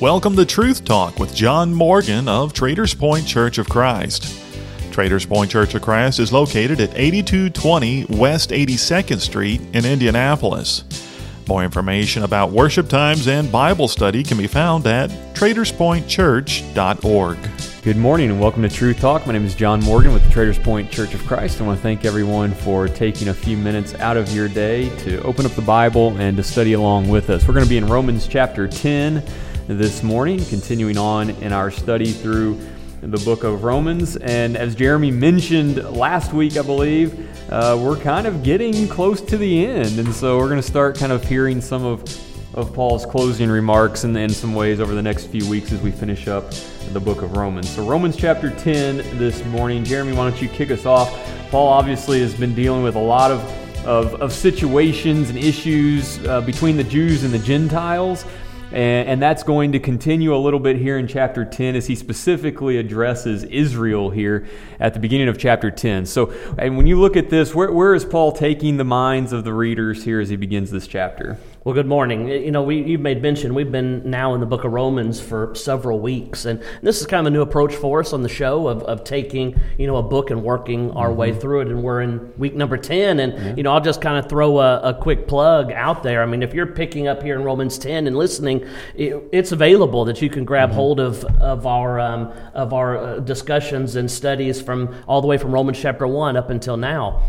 Welcome to Truth Talk with John Morgan of Traders Point Church of Christ. Traders Point Church of Christ is located at 8220 West 82nd Street in Indianapolis. More information about worship times and Bible study can be found at traderspointchurch.org. Good morning and welcome to Truth Talk. My name is John Morgan with Traders Point Church of Christ. I want to thank everyone for taking a few minutes out of your day to open up the Bible and to study along with us. We're going to be in Romans chapter 10 this morning, continuing on in our study through the book of Romans. And as Jeremy mentioned last week, I believe, uh, we're kind of getting close to the end. And so we're going to start kind of hearing some of, of Paul's closing remarks in, in some ways over the next few weeks as we finish up the book of Romans. So, Romans chapter 10 this morning. Jeremy, why don't you kick us off? Paul obviously has been dealing with a lot of, of, of situations and issues uh, between the Jews and the Gentiles. And, and, that's going to continue a little bit here in chapter 10 as he specifically addresses Israel here at the beginning of chapter 10. So, and when you look at this, where, where is Paul taking the minds of the readers here as he begins this chapter? Well, good morning. You know, we, you've made mention we've been now in the book of Romans for several weeks, and this is kind of a new approach for us on the show of, of taking, you know, a book and working our mm-hmm. way through it. And we're in week number 10, and, yeah. you know, I'll just kind of throw a, a, quick plug out there. I mean, if you're picking up here in Romans 10 and listening, it, it's available that you can grab mm-hmm. hold of, of our, um, of our uh, discussions and studies from all the way from Romans chapter 1 up until now.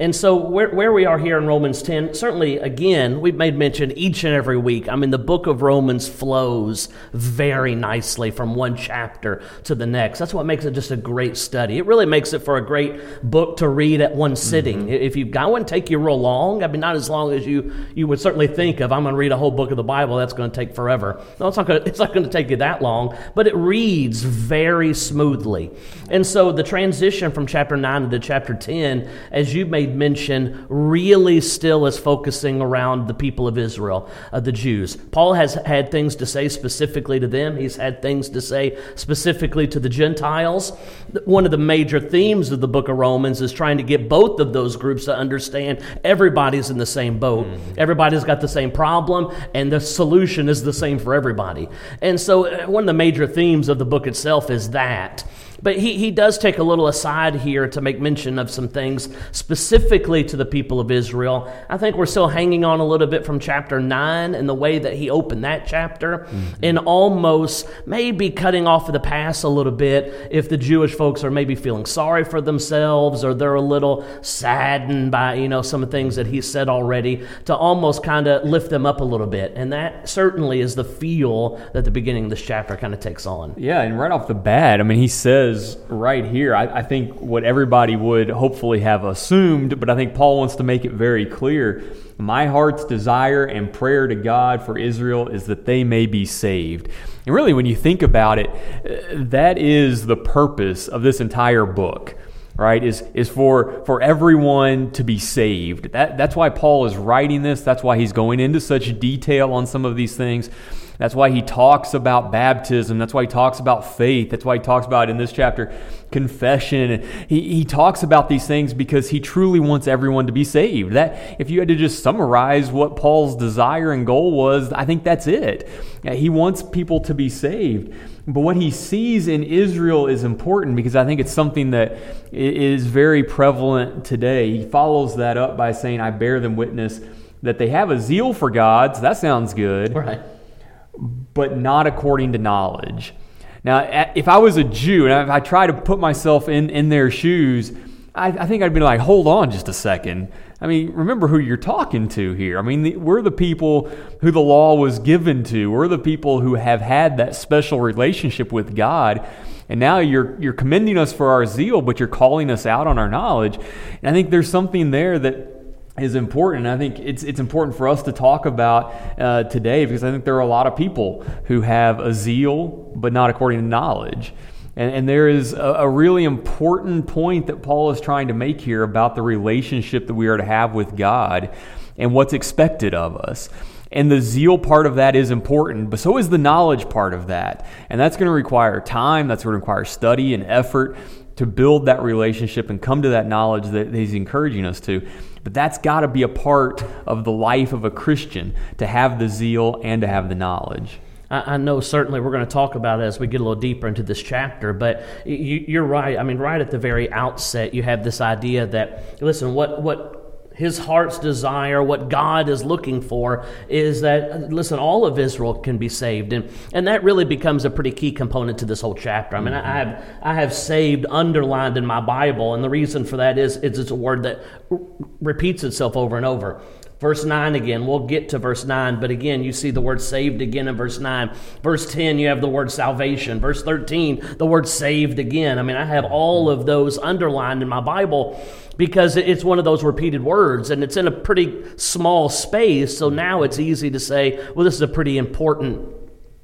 And so, where, where we are here in Romans 10, certainly, again, we've made mention each and every week. I mean, the book of Romans flows very nicely from one chapter to the next. That's what makes it just a great study. It really makes it for a great book to read at one sitting. Mm-hmm. If you've got one, take you real long. I mean, not as long as you, you would certainly think of, I'm going to read a whole book of the Bible, that's going to take forever. No, it's not going to, it's not going to take you that long, but it reads very smoothly. And so, the transition from chapter 9 to chapter 10, as you made made mention really still is focusing around the people of Israel, uh, the Jews. Paul has had things to say specifically to them, he's had things to say specifically to the Gentiles. One of the major themes of the book of Romans is trying to get both of those groups to understand everybody's in the same boat, mm-hmm. everybody's got the same problem, and the solution is the same for everybody. And so, uh, one of the major themes of the book itself is that. But he, he does take a little aside here to make mention of some things specifically to the people of Israel. I think we're still hanging on a little bit from chapter 9 and the way that he opened that chapter, mm-hmm. and almost maybe cutting off of the pass a little bit if the Jewish folks are maybe feeling sorry for themselves or they're a little saddened by, you know, some of the things that he said already to almost kind of lift them up a little bit. And that certainly is the feel that the beginning of this chapter kind of takes on. Yeah, and right off the bat, I mean, he says, right here, I, I, think what everybody would hopefully have assumed, but I think Paul wants to make it very clear. My heart's desire and prayer to God for Israel is that they may be saved. And really, when you think about it, that is the purpose of this entire book right is is for for everyone to be saved that that's why paul is writing this that's why he's going into such detail on some of these things that's why he talks about baptism. That's why he talks about faith. That's why he talks about in this chapter confession. He, he talks about these things because he truly wants everyone to be saved. That if you had to just summarize what Paul's desire and goal was, I think that's it. He wants people to be saved. But what he sees in Israel is important because I think it's something that is very prevalent today. He follows that up by saying, I bear them witness that they have a zeal for God. So that sounds good. Right but not according to knowledge. Now, if I was a Jew and I try to put myself in, in their shoes, I, I think I'd be like, hold on just a second. I mean, remember who you're talking to here. I mean, we're the people who the law was given to. We're the people who have had that special relationship with God. And now you're, you're commending us for our zeal, but you're calling us out on our knowledge. And I think there's something there that is important. I think it's it's important for us to talk about uh, today because I think there are a lot of people who have a zeal but not according to knowledge. And, and there is a, a, really important point that Paul is trying to make here about the relationship that we are to have with God and what's expected of us. And the zeal part of that is important, but so is the knowledge part of that. And that's going to require time, that's going to require study and effort to build that relationship and come to that knowledge that he's encouraging us to. But that's got to be a part of the life of a Christian to have the zeal and to have the knowledge. I, know certainly we're going to talk about it as we get a little deeper into this chapter, but you, you're right. I mean, right at the very outset, you have this idea that, listen, what, what his heart's desire, what God is looking for, is that, listen, all of Israel can be saved. And, and that really becomes a pretty key component to this whole chapter. I mean, I have, I have saved underlined in my Bible, and the reason for that is it's a word that repeats itself over and over. Verse 9 again, we'll get to verse 9, but again, you see the word saved again in verse 9. Verse 10, you have the word salvation. Verse 13, the word saved again. I mean, I have all of those underlined in my Bible because it's one of those repeated words and it's in a pretty small space. So now it's easy to say, well, this is a pretty important,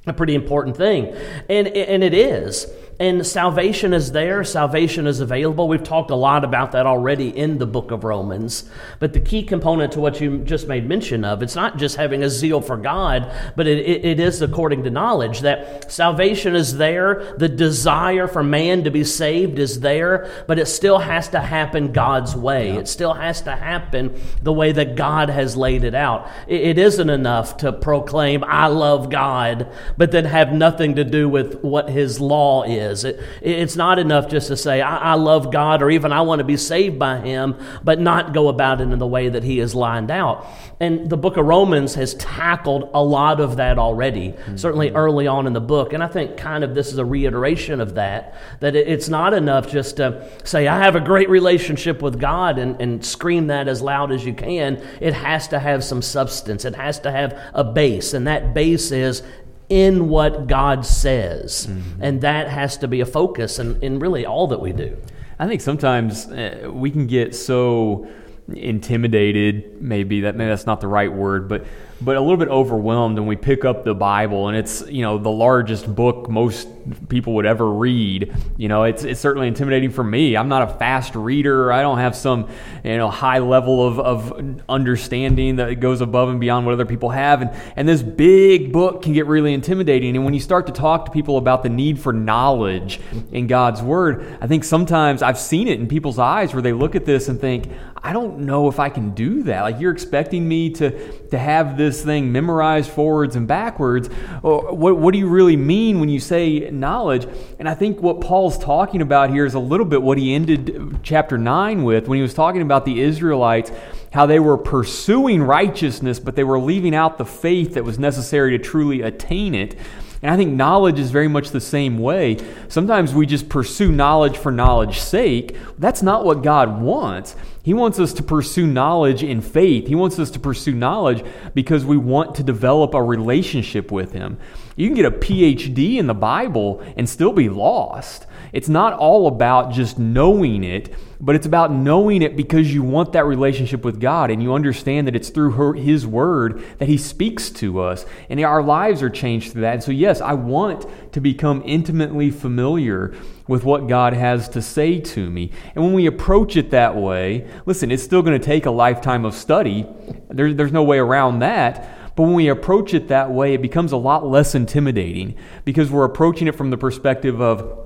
a pretty important thing. And, and it is. And salvation is there, salvation is available. We've talked a lot about that already in the book of Romans. But the key component to what you just made mention of, it's not just having a zeal for God, but it, it, it is according to knowledge that salvation is there, the desire for man to be saved is there, but it still has to happen God's way. Yeah. It still has to happen the way that God has laid it out. It, it isn't enough to proclaim, I love God, but then have nothing to do with what his law is is. It, it's not enough just to say, I, I love God or even I want to be saved by Him, but not go about it in the way that He has lined out. And the book of Romans has tackled a lot of that already, mm-hmm. certainly early on in the book. And I think kind of this is a reiteration of that, that it's not enough just to say, I have a great relationship with God and, and scream that as loud as you can. It has to have some substance, it has to have a base. And that base is in what God says. Mm-hmm. And that has to be a focus in, in really all that we do. I think sometimes uh, we can get so intimidated maybe that maybe that's not the right word but but a little bit overwhelmed when we pick up the Bible and it's you know the largest book most people would ever read. You know, it's it's certainly intimidating for me. I'm not a fast reader. I don't have some you know high level of, of understanding that goes above and beyond what other people have. And and this big book can get really intimidating. And when you start to talk to people about the need for knowledge in God's Word, I think sometimes I've seen it in people's eyes where they look at this and think, I don't know if I can do that. Like you're expecting me to to have this thing memorized forwards and backwards. Uh, what what do you really mean when you say knowledge? And I think what Paul's talking about here is a little bit what he ended chapter 9 with when he was talking about the Israelites how they were pursuing righteousness but they were leaving out the faith that was necessary to truly attain it. And I think knowledge is very much the same way. Sometimes we just pursue knowledge for knowledge's sake. That's not what God wants. He wants us to pursue knowledge in faith. He wants us to pursue knowledge because we want to develop a relationship with Him. You can get a PhD in the Bible and still be lost. It's not all about just knowing it, but it's about knowing it because you want that relationship with God and you understand that it's through her, His Word that He speaks to us. And our lives are changed through that. And so, yes, I want to become intimately familiar with what God has to say to me. And when we approach it that way, listen, it's still going to take a lifetime of study. There, there's no way around that. But when we approach it that way, it becomes a lot less intimidating because we're approaching it from the perspective of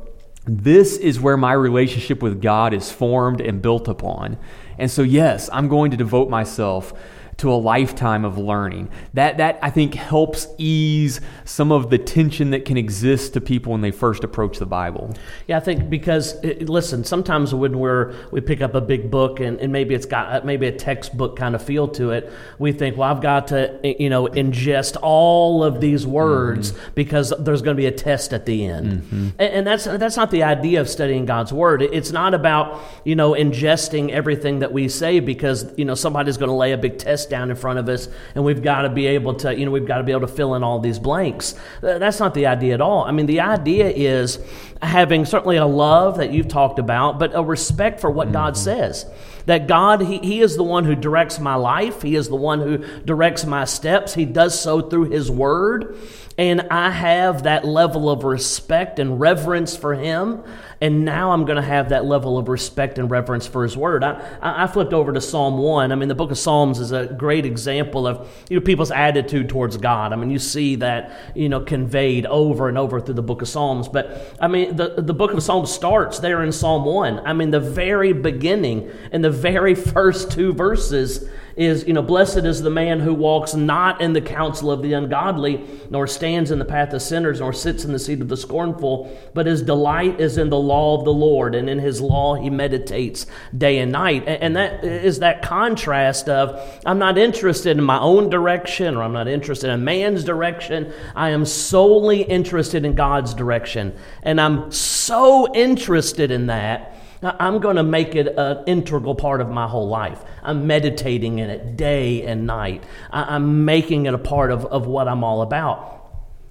this is where my relationship with God is formed and built upon. And so, yes, I'm going to devote myself to a lifetime of learning. That, that I think helps ease some of the tension that can exist to people when they first approach the Bible. Yeah, I think because, it, listen, sometimes when we're, we pick up a big book and, and maybe it's got maybe a textbook kind of feel to it, we think, well, I've got to, you know, ingest all of these words mm-hmm. because there's going to be a test at the end. Mm-hmm. And, and that's, that's not the idea of studying God's Word. It's not about, you know, ingesting everything that we say because, you know, somebody's going to lay a big test down in front of us, and we've got to be able to, you know, we've got to be able to fill in all these blanks. That's not the idea at all. I mean, the idea is having certainly a love that you've talked about, but a respect for what mm-hmm. God says. That God, he, he is the one who directs my life, He is the one who directs my steps. He does so through His Word. And I have that level of respect and reverence for Him. And now I'm going to have that level of respect and reverence for His Word. I, I flipped over to Psalm 1. I mean, the book of Psalms is a great example of you know, people's attitude towards God. I mean, you see that, you know, conveyed over and over through the book of Psalms. But, I mean, the, the book of Psalms starts there in Psalm 1. I mean, the very beginning, in the very first two verses is, you know, blessed is the man who walks not in the counsel of the ungodly, nor stands in the path of sinners, nor sits in the seat of the scornful, but his delight is in the law of the Lord, and in his law he meditates day and night. And that is that contrast of I'm not interested in my own direction, or I'm not interested in man's direction. I am solely interested in God's direction. And I'm so interested in that I'm going to make it an integral part of my whole life. I'm meditating in it day and night. I'm making it a part of, of what I'm all about.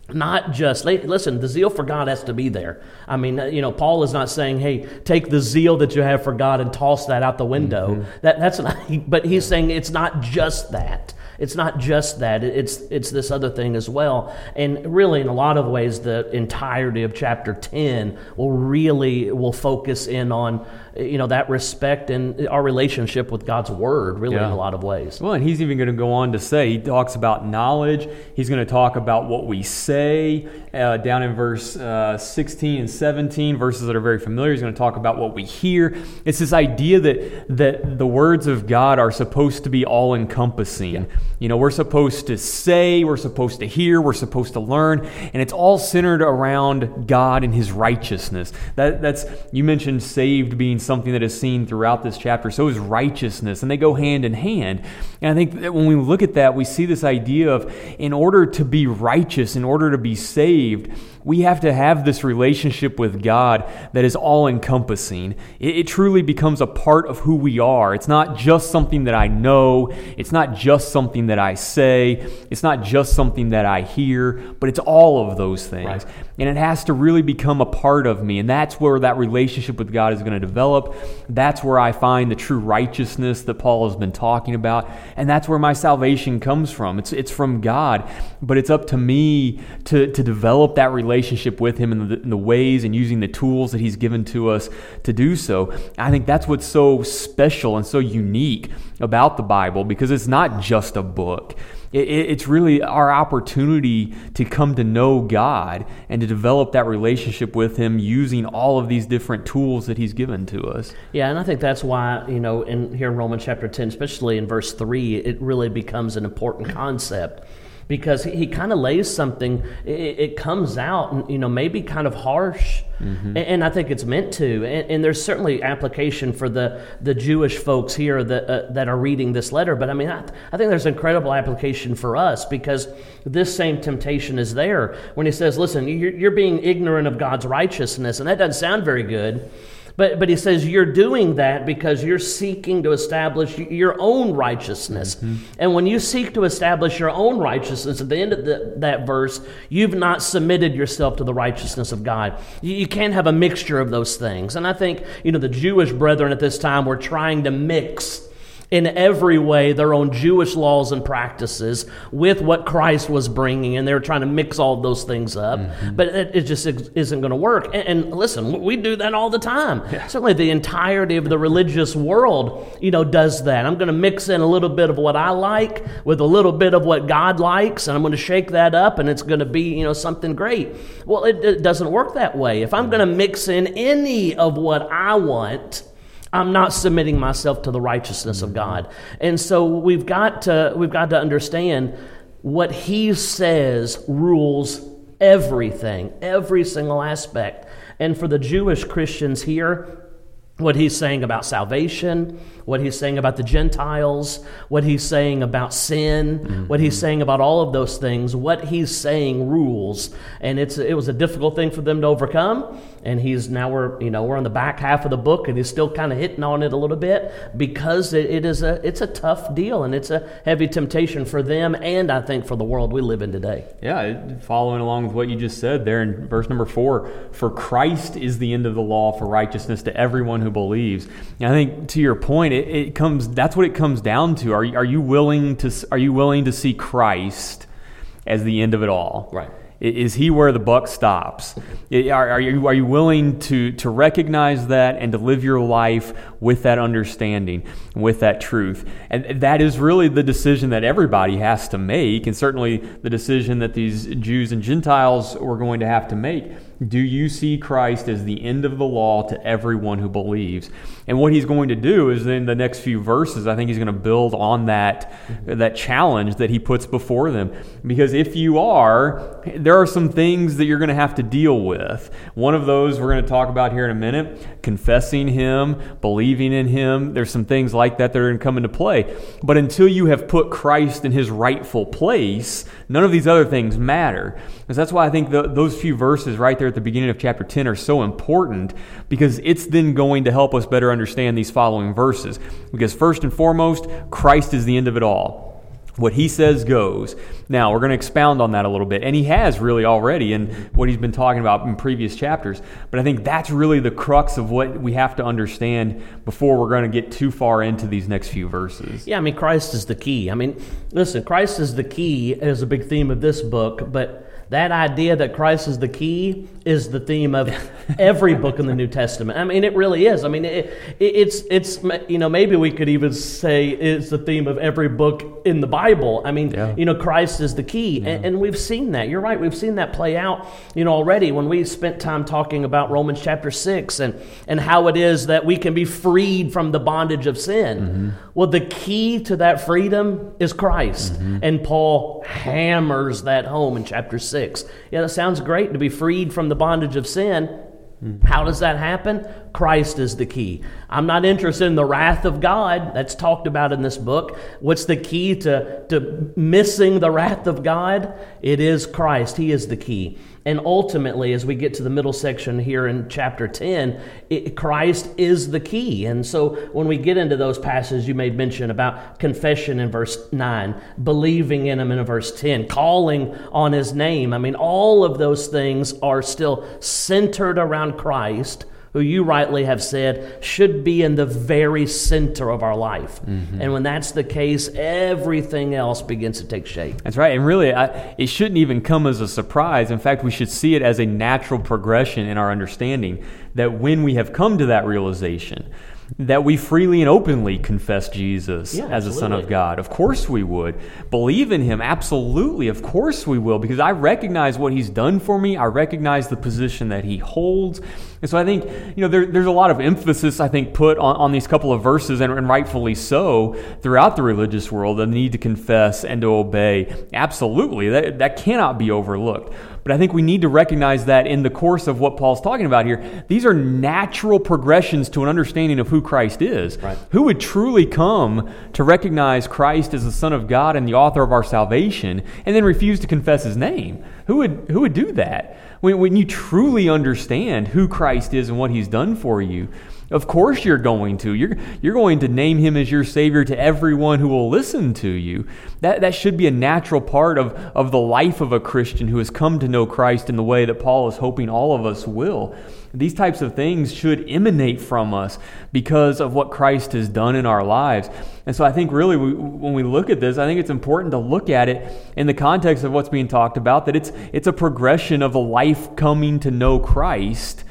Not just, listen, the zeal for God has to be there. I mean, you know, Paul is not saying, hey, take the zeal that you have for God and toss that out the window. Mm-hmm. That, that's not, but he's saying it's not just that. It's not just that, it's, it's this other thing as well. And really, in a lot of ways, the entirety of chapter 10 will really will focus in on you know that respect and our relationship with God's word really yeah. in a lot of ways. Well, and he's even going to go on to say he talks about knowledge. He's going to talk about what we say uh, down in verse uh, 16 and 17, verses that are very familiar. He's going to talk about what we hear. It's this idea that that the words of God are supposed to be all encompassing. Yeah. You know, we're supposed to say, we're supposed to hear, we're supposed to learn, and it's all centered around God and His righteousness. That that's you mentioned saved being something that is seen throughout this chapter. So is righteousness, and they go hand in hand. And I think that when we look at that, we see this idea of in order to be righteous, in order to be saved, we have to have this relationship with God that is all encompassing. It, it, truly becomes a part of who we are. It's not just something that I know, it's not just something that I say, it's not just something that I hear, but it's all of those things. Right. And it has to really become a part of me. And that's where that relationship with God is going to develop. That's where I find the true righteousness that Paul has been talking about. And that's where my salvation comes from. It's, it's from God. But it's up to me to, to develop that relationship relationship with Him and the, in the ways and using the tools that He's given to us to do so. I think that's what's so special and so unique about the Bible because it's not just a book it's really our opportunity to come to know God and to develop that relationship with Him using all of these different tools that He's given to us. Yeah, and I think that's why, you know, in here in Romans chapter 10, especially in verse 3, it really becomes an important concept because he, he kind of lays something. It, it, comes out, and, you know, maybe kind of harsh, mm-hmm. and, and, I think it's meant to. And, and, there's certainly application for the the Jewish folks here that uh, that are reading this letter. But I mean, I, I think there's incredible application for us because this same temptation is there when he says, "Listen, you're, you're being ignorant of God's righteousness," and that doesn't sound very good. But, but he says you're doing that because you're seeking to establish your own righteousness. Mm-hmm. And when you seek to establish your own righteousness, at the end of the, that verse, you've not submitted yourself to the righteousness of God. You, you can't have a mixture of those things. And I think, you know, the Jewish brethren at this time were trying to mix in every way their own Jewish laws and practices with what Christ was bringing, and they were trying to mix all those things up. Mm-hmm. But it, it, just isn't going to work. And, and, listen, we do that all the time. Yeah. Certainly, the entirety of the religious world, you know, does that. I'm going to mix in a little bit of what I like with a little bit of what God likes, and I'm going to shake that up, and it's going to be, you know, something great. Well, it, it doesn't work that way. If I'm going to mix in any of what I want, I'm not submitting myself to the righteousness of God. And so we've got to, we've got to understand what He says rules everything, every single aspect. And for the Jewish Christians here, what he's saying about salvation, what he's saying about the Gentiles, what he's saying about sin, mm-hmm. what he's saying about all of those things, what he's saying rules. And it's it was a difficult thing for them to overcome. And he's now we're you know we're on the back half of the book, and he's still kind of hitting on it a little bit because it, it is a it's a tough deal and it's a heavy temptation for them and I think for the world we live in today. Yeah, following along with what you just said there in verse number four, for Christ is the end of the law for righteousness to everyone who believes. And I think to your point, it, it comes. That's what it comes down to. Are are you willing to are you willing to see Christ as the end of it all? Right. Is he where the buck stops? Are, are, you, are you willing to, to recognize that and to live your life with that understanding, with that truth? And that is really the decision that everybody has to make, and certainly the decision that these Jews and Gentiles were going to have to make. Do you see Christ as the end of the law to everyone who believes? And what he's going to do is in the next few verses, I think he's going to build on that, mm-hmm. that challenge that he puts before them. Because if you are, there are some things that you're going to have to deal with. One of those we're going to talk about here in a minute confessing him, believing in him. There's some things like that that are going to come into play. But until you have put Christ in his rightful place, none of these other things matter. Because that's why I think the, those few verses right there at the beginning of chapter 10 are so important because it's then going to help us better understand these following verses. Because first and foremost, Christ is the end of it all. What he says goes. Now, we're going to expound on that a little bit. And he has really already in what he's been talking about in previous chapters. But I think that's really the crux of what we have to understand before we're going to get too far into these next few verses. Yeah, I mean, Christ is the key. I mean, listen, Christ is the key is a big theme of this book, but that idea that Christ is the key is the theme of every book in the New Testament. I mean, it really is. I mean, it, it, it's it's you know maybe we could even say it's the theme of every book in the Bible. I mean, yeah. you know, Christ is the key, yeah. and, and, we've seen that. You're right. We've seen that play out. You know, already when we spent time talking about Romans chapter six and and how it is that we can be freed from the bondage of sin. Mm-hmm. Well, the key to that freedom is Christ, mm-hmm. and Paul hammers that home in chapter six. 6. Yeah, that sounds great to be freed from the bondage of sin. How does that happen? Christ is the key. I'm not interested in the wrath of God that's talked about in this book. What's the key to, to missing the wrath of God? It is Christ. He is the key. And ultimately, as we get to the middle section here in chapter 10, it, Christ is the key. And so when we get into those passages you made mention about confession in verse 9, believing in Him in verse 10, calling on His name, I mean, all of those things are still centered around Christ who you rightly have said should be in the very center of our life. Mm-hmm. And when that's the case, everything else begins to take shape. That's right. And really, I, it shouldn't even come as a surprise. In fact, we should see it as a natural progression in our understanding that when we have come to that realization, that we freely and openly confess Jesus yeah, as the Son of God. Of course we would. Believe in Him, absolutely. Of course we will, because I recognize what He's done for me. I recognize the position that He holds. And so I think, you know, there, there's a lot of emphasis, I think, put on, on these couple of verses, and, and rightfully so, throughout the religious world, the need to confess and to obey. Absolutely. That, that cannot be overlooked. But I think we need to recognize that in the course of what Paul's talking about here, these are natural progressions to an understanding of who Christ is. Right. Who would truly come to recognize Christ as the Son of God and the author of our salvation and then refuse to confess his name? Who would, who would do that? When, when you truly understand who Christ is and what he's done for you, of course you're going to. You're, you're going to name him as your Savior to everyone who will listen to you. That, that should be a natural part of, of the life of a Christian who has come to know Christ in the way that Paul is hoping all of us will. These types of things should emanate from us because of what Christ has done in our lives. And so I think really we, when we look at this, I think it's important to look at it in the context of what's being talked about, that it's, it's a progression of a life coming to know Christ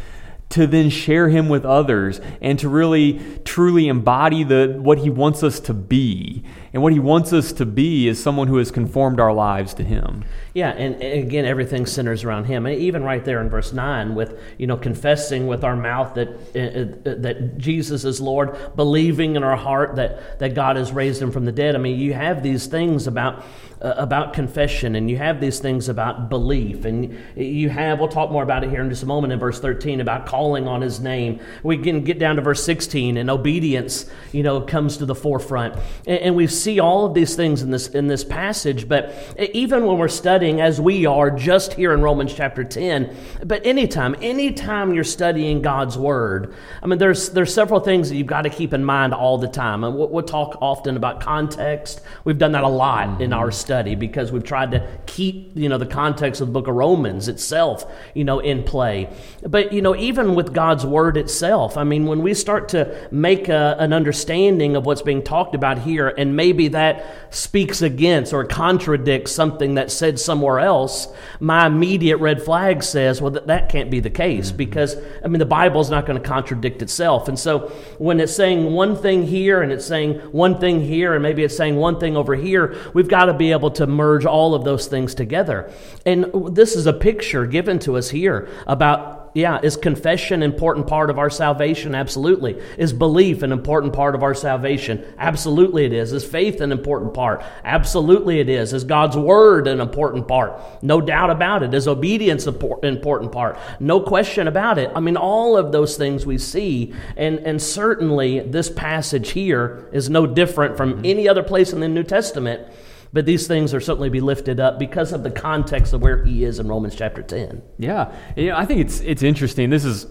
to then share him with others and to really truly embody the what he wants us to be and what he wants us to be is someone who has conformed our lives to him. Yeah and, again everything centers around him. And even right there in verse 9 with you know confessing with our mouth that uh, uh, that jesus is lord believing in our heart that that god has raised him from the dead. I mean you have these things about uh, about confession and you have these things about belief. And you have we'll talk more about it here in just a moment in verse 13 about calling on his name. We can get down to verse 16 and obedience you know comes to the forefront. And, and we see all of these things in this in this passage but even when we're studying as we are just here in romans chapter 10 but anytime anytime you're studying god's word i mean there's there's several things that you've got to keep in mind all the time and we'll, we'll talk often about context we've done that a lot in our study study because we've tried to keep, you know, the context of the book of Romans itself, you know, in play. But, you know, even with God's word itself, I mean, when we start to make a, an understanding of what's being talked about here and maybe maybe that speaks against or contradicts something that's said somewhere else, my immediate red flag says, well, that, that can't be the case mm-hmm. because, I mean, the Bible's not going to contradict itself. And so when it's saying one thing here and it's saying one thing here and maybe it's saying one thing over here, we've got to be able to merge all of those things together. And this is a picture given to us here about yeah, is confession an important part of our salvation? Absolutely. Is belief an important part of our salvation? Absolutely it is. Is faith an important part? Absolutely it is. Is God's word an important part? No doubt about it. Is obedience an important part? No question about it. I mean, all of those things we see, and, and certainly this passage here is no different from mm-hmm. any other place in the New Testament. But these things are certainly be lifted up because of the context of where he is in Romans chapter 10. Yeah. You know, I think it's, it's interesting. This is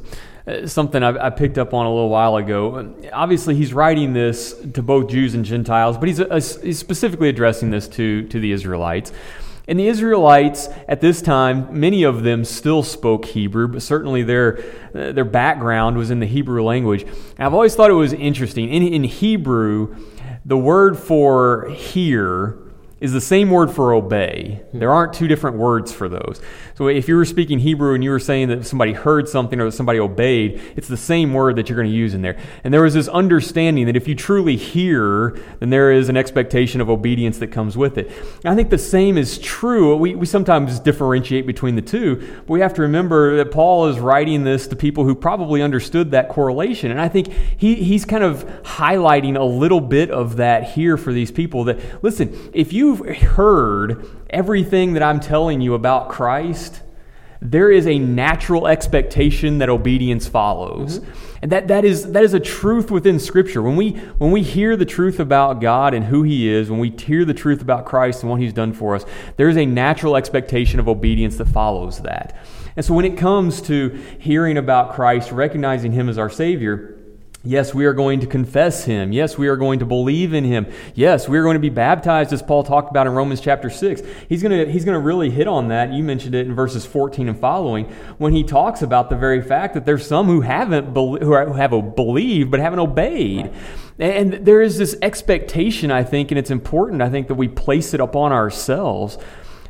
uh, something I, I, picked up on a little while ago. Obviously, he's writing this to both Jews and Gentiles, but he's, uh, he's specifically addressing this to, to the Israelites. And the Israelites at this time, many of them still spoke Hebrew, but certainly their, uh, their background was in the Hebrew language. And I've always thought it was interesting. In, in Hebrew, the word for hear is the same word for obey. There aren't two different words for those. So if you were speaking Hebrew and you were saying that somebody heard something or that somebody obeyed, it's the same word that you're going to use in there. And there was this understanding that if you truly hear, then there is an expectation of obedience that comes with it. And I think the same is true. We, we sometimes differentiate between the two, but we have to remember that Paul is writing this to people who probably understood that correlation. And I think he, he's kind of highlighting a little bit of that here for these people that, listen, if you you've heard everything that I'm telling you about Christ, there is a natural expectation that obedience follows. Mm-hmm. And that, that, is, that is a truth within Scripture. When we, when we hear the truth about God and who He is, when we hear the truth about Christ and what He's done for us, there is a natural expectation of obedience that follows that. And so when it comes to hearing about Christ, recognizing Him as our Savior, Yes, we are going to confess him. Yes, we are going to believe in him. Yes, we are going to be baptized as Paul talked about in Romans chapter 6. He's going to he's going to really hit on that. You mentioned it in verses 14 and following when he talks about the very fact that there's some who haven't who have believed but haven't obeyed. And there is this expectation, I think, and it's important I think that we place it upon ourselves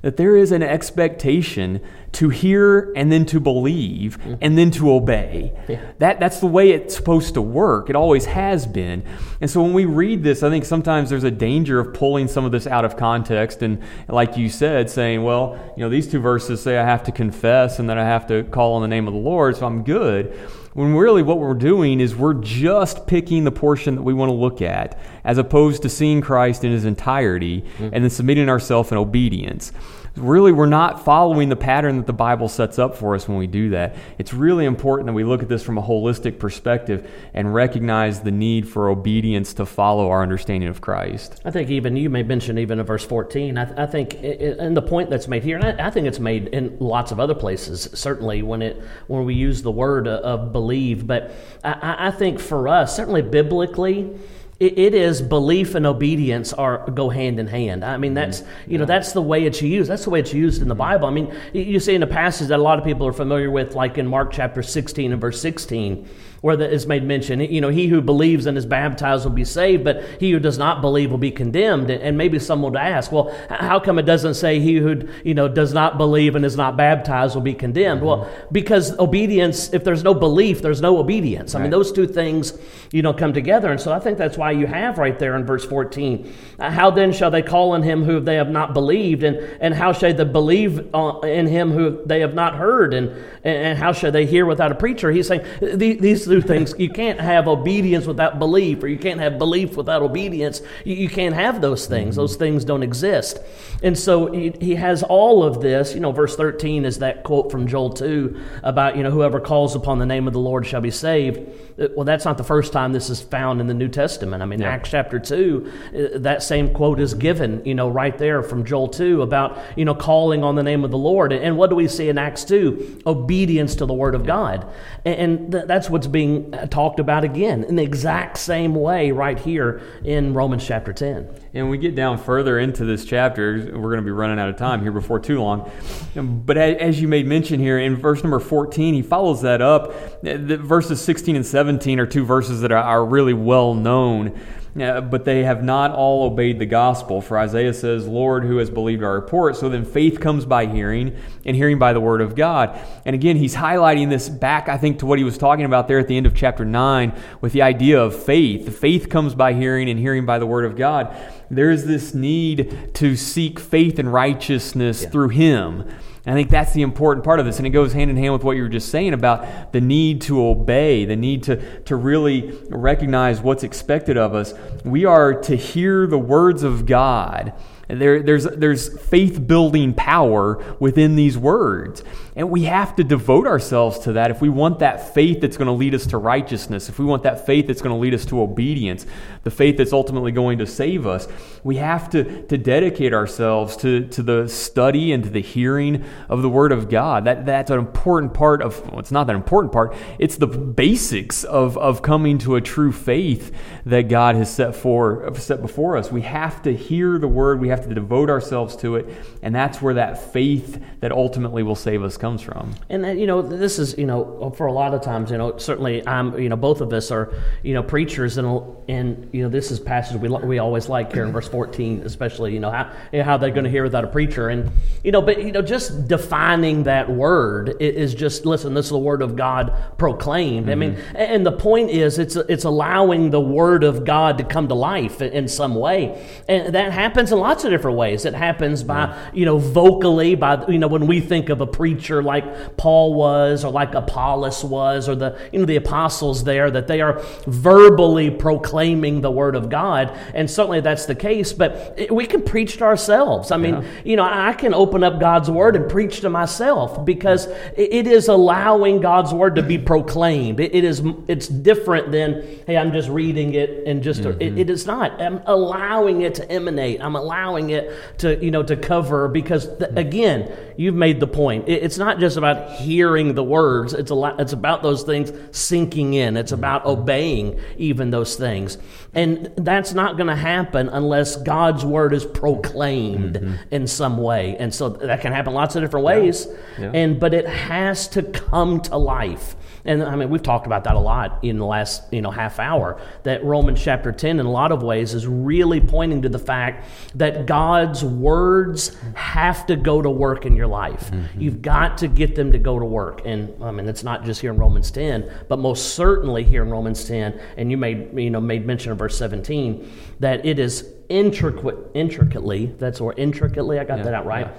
that there is an expectation to hear and then to believe mm-hmm. and then to obey. Yeah. That, that's the way it's supposed to work. It always has been. And so when we read this, I think sometimes there's a danger of pulling some of this out of context and, like you said, saying, well, you know, these two verses say I have to confess and then I have to call on the name of the Lord, so I'm good. When really what we're doing is we're just picking the portion that we want to look at, as opposed to seeing Christ in his entirety mm-hmm. and then submitting ourselves in obedience really we're not following the pattern that the Bible sets up for us when we do that. It's really important that we look at this from a holistic perspective and recognize the need for obedience to follow our understanding of Christ. I think even you may mention even in verse 14, I, th- I think, and the point that's made here, and I, I, think it's made in lots of other places, certainly when it when we use the word of believe, but I, I think for us, certainly biblically, it is belief and obedience are go hand in hand. I mean, that's mm-hmm. you know that's the way it's used. That's the way it's used in the Bible. I mean, you see in a passage that a lot of people are familiar with, like in Mark chapter 16 and verse 16 where that is made mention. You know, he who believes and is baptized will be saved, but he who does not believe will be condemned. And maybe someone would ask, well, how come it doesn't say he who, you know, does not believe and is not baptized will be condemned? Well, because obedience, if there's no belief, there's no obedience. I mean, those two things, you know, come together. And so I think that's why you have right there in verse 14, how then shall they call on him who they have not believed? And, and how shall they believe uh, in him who they have not heard? And, and how shall they hear without a preacher? He's saying these do things. You can't have obedience without belief, or you can't have belief without obedience. You, you can't have those things. Those things don't exist. And so he, he has all of this. You know, verse 13 is that quote from Joel 2 about, you know, whoever calls upon the name of the Lord shall be saved. Uh, well, that's not the first time this is found in the New Testament. I mean, yeah. Acts chapter 2, uh, that same quote is given, you know, right there from Joel 2 about, you know, calling on the name of the Lord. And what do we see in Acts 2? Obedience to the Word of God. And that's what's being talked about again in the exact same way right here in Romans chapter 10. And we get down further into this chapter, we're going to be running out of time here before too long. But as you made mention here in verse number 14, he follows that up. The verses 16 and 17 are two verses that are really well known. But they have not all obeyed the gospel. For Isaiah says, Lord, who has believed our report? So then faith comes by hearing, and hearing by the word of God. And again, he's highlighting this back, I think, to what he was talking about there at the end of chapter 9 with the idea of faith. Faith comes by hearing, and hearing by the word of God. There's this need to seek faith and righteousness yeah. through him. I think that's the important part of this. And it goes hand in hand with what you were just saying about the need to obey, the need to, to really recognize what's expected of us. We are to hear the words of God there, there's, there's faith building power within these words. And we have to devote ourselves to that if we want that faith that's going to lead us to righteousness, if we want that faith that's going to lead us to obedience, the faith that's ultimately going to save us. We have to, to dedicate ourselves to, to the study and to the hearing of the Word of God. That, that's an important part of, well, it's not that important part, it's the basics of, of coming to a true faith that God has set, for, set before us. We have to hear the Word, we have have to devote ourselves to it, and that's where that faith that ultimately will save us comes from. And you know, this is you know, for a lot of times, you know, certainly I'm, you know, both of us are, you know, preachers, and and you know, this is passage we we always like here in verse 14, especially, you know, how you know, how they're going to hear without a preacher, and you know, but you know, just defining that word is just listen. This is the word of God proclaimed. Mm-hmm. I mean, mm-hmm. and the point is, it's it's allowing the word of God to come to life in some way, and that happens in lots of different ways. It happens by, you know, vocally, by, you know, when we think of a preacher like Paul was or like Apollos was or the, you know, the apostles there, that they are verbally proclaiming the word of God. And certainly that's the case, but it, we can preach to ourselves. I mean, yeah. you know, I can open up God's word and preach to myself because it is allowing God's word to be proclaimed. it, it is, it's different than, hey, I'm just reading it and just, mm-hmm. it, it is not. I'm allowing it to emanate. I'm allowing allowing it to, you know, to cover because, the, again, you've made the point. It, it's not just about hearing the words, it's, a lot, it's about those things sinking in, it's about obeying even those things. And that's not going to happen unless God's word is proclaimed mm-hmm. in some way. And so that can happen lots of different ways. Yeah. Yeah. And but it has to come to life. And I mean, we've talked about that a lot in the last you know half hour. That Romans chapter ten, in a lot of ways, is really pointing to the fact that God's words have to go to work in your life. Mm-hmm. You've got to get them to go to work. And I mean, it's not just here in Romans ten, but most certainly here in Romans ten. And you made you know made mention of verse seventeen that it is intricate, intricately. That's or intricately. I got yeah, that out right. Yeah.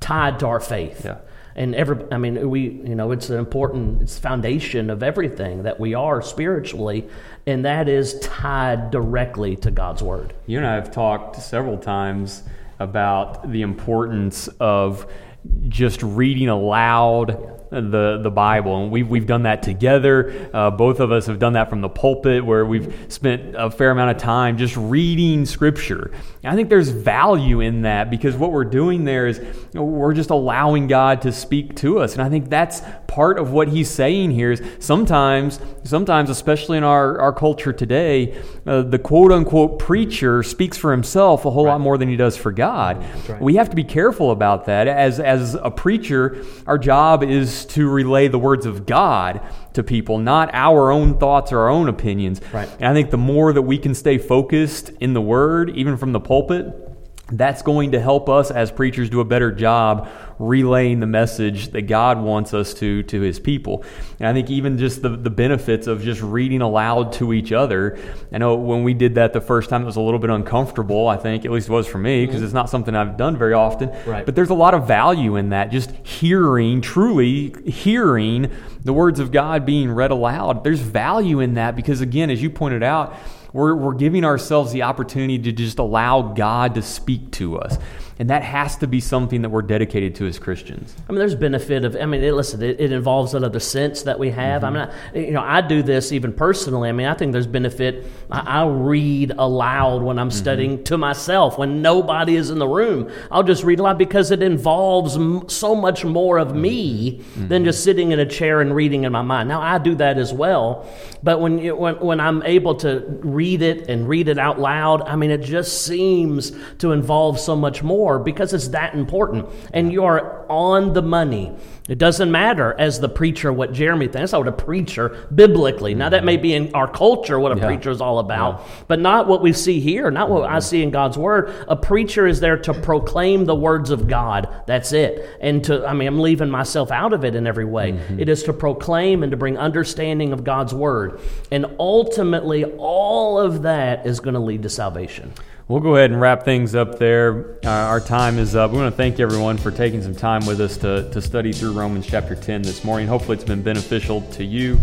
Tied to our faith. Yeah and every i mean we you know it's an important it's foundation of everything that we are spiritually and that is tied directly to god's word. You and i have talked several times about the importance of just reading aloud the, the Bible. And we've, we've done that together. Uh, both of us have done that from the pulpit where we've spent a fair amount of time just reading Scripture. And I think there's value in that because what we're doing there is we're just allowing God to speak to us. And I think that's part of what he's saying here is sometimes, sometimes, especially in our, our culture today, uh, the quote unquote preacher speaks for himself a whole right. lot more than he does for God. Right. We have to be careful about that. As, as a preacher, our job is to relay the words of God to people, not our own thoughts or our own opinions. Right. And I think the more that we can stay focused in the Word, even from the pulpit, that's going to help us as preachers do a better job relaying the message that God wants us to to his people. And I think even just the, the benefits of just reading aloud to each other. I know when we did that the first time it was a little bit uncomfortable, I think, at least it was for me, because mm-hmm. it's not something I've done very often. Right. But there's a lot of value in that, just hearing, truly hearing the words of God being read aloud. There's value in that because again, as you pointed out, we're, we're giving ourselves the opportunity to just allow God to speak to us. And that has to be something that we're dedicated to as Christians. I mean, there's benefit of, I mean, it, listen, it, it, involves another sense that we have. Mm-hmm. I mean, I, you know, I do this even personally. I mean, I think there's benefit. I, I read aloud when I'm mm-hmm. studying to myself when nobody is in the room. I'll just read aloud because it involves m- so much more of me mm-hmm. than just sitting in a chair and reading in my mind. Now, I do that as well. But when, you, when, when I'm able to read it and read it out loud, I mean, it just seems to involve so much more more because it's that important. And you are on the money. It doesn't matter as the preacher what Jeremy thinks. That's not what a preacher biblically. Now that may be in our culture what a Yeah. preacher is all about, but not what we see here, not what I see in God's word. A preacher is there to proclaim the words of God. That's it. And to I mean I'm leaving myself out of it in every way. Mm-hmm. It is to proclaim and to bring understanding of God's word. And ultimately all of that is going to lead to salvation. We'll go ahead and wrap things up there. Uh, our time is up. We want to thank everyone for taking some time with us to, to study through Romans chapter 10 this morning. Hopefully, it's been beneficial to you.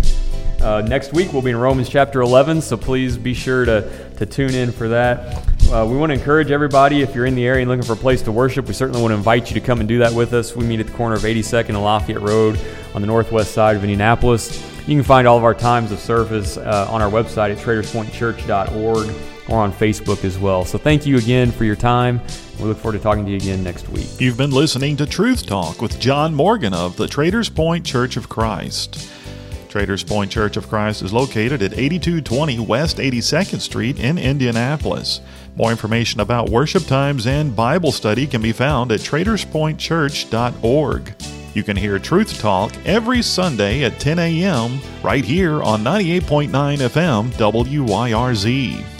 Uh, next week, we'll be in Romans chapter 11, so please be sure to, to tune in for that. Uh, we want to encourage everybody, if you're in the area and looking for a place to worship, we certainly want to invite you to come and do that with us. We meet at the corner of 82nd and Lafayette Road on the northwest side of Indianapolis. You can find all of our times of service uh, on our website at traderspointchurch.org or on Facebook as well. So thank you again for your time. We look forward to talking to you again next week. You've been listening to Truth Talk with John Morgan of the Traders Point Church of Christ. Traders Point Church of Christ is located at 8220 West 82nd Street in Indianapolis. More information about worship times and Bible study can be found at traderspointchurch.org. You can hear Truth Talk every Sunday at 10 a.m. right here on 98.9 FM WYRZ.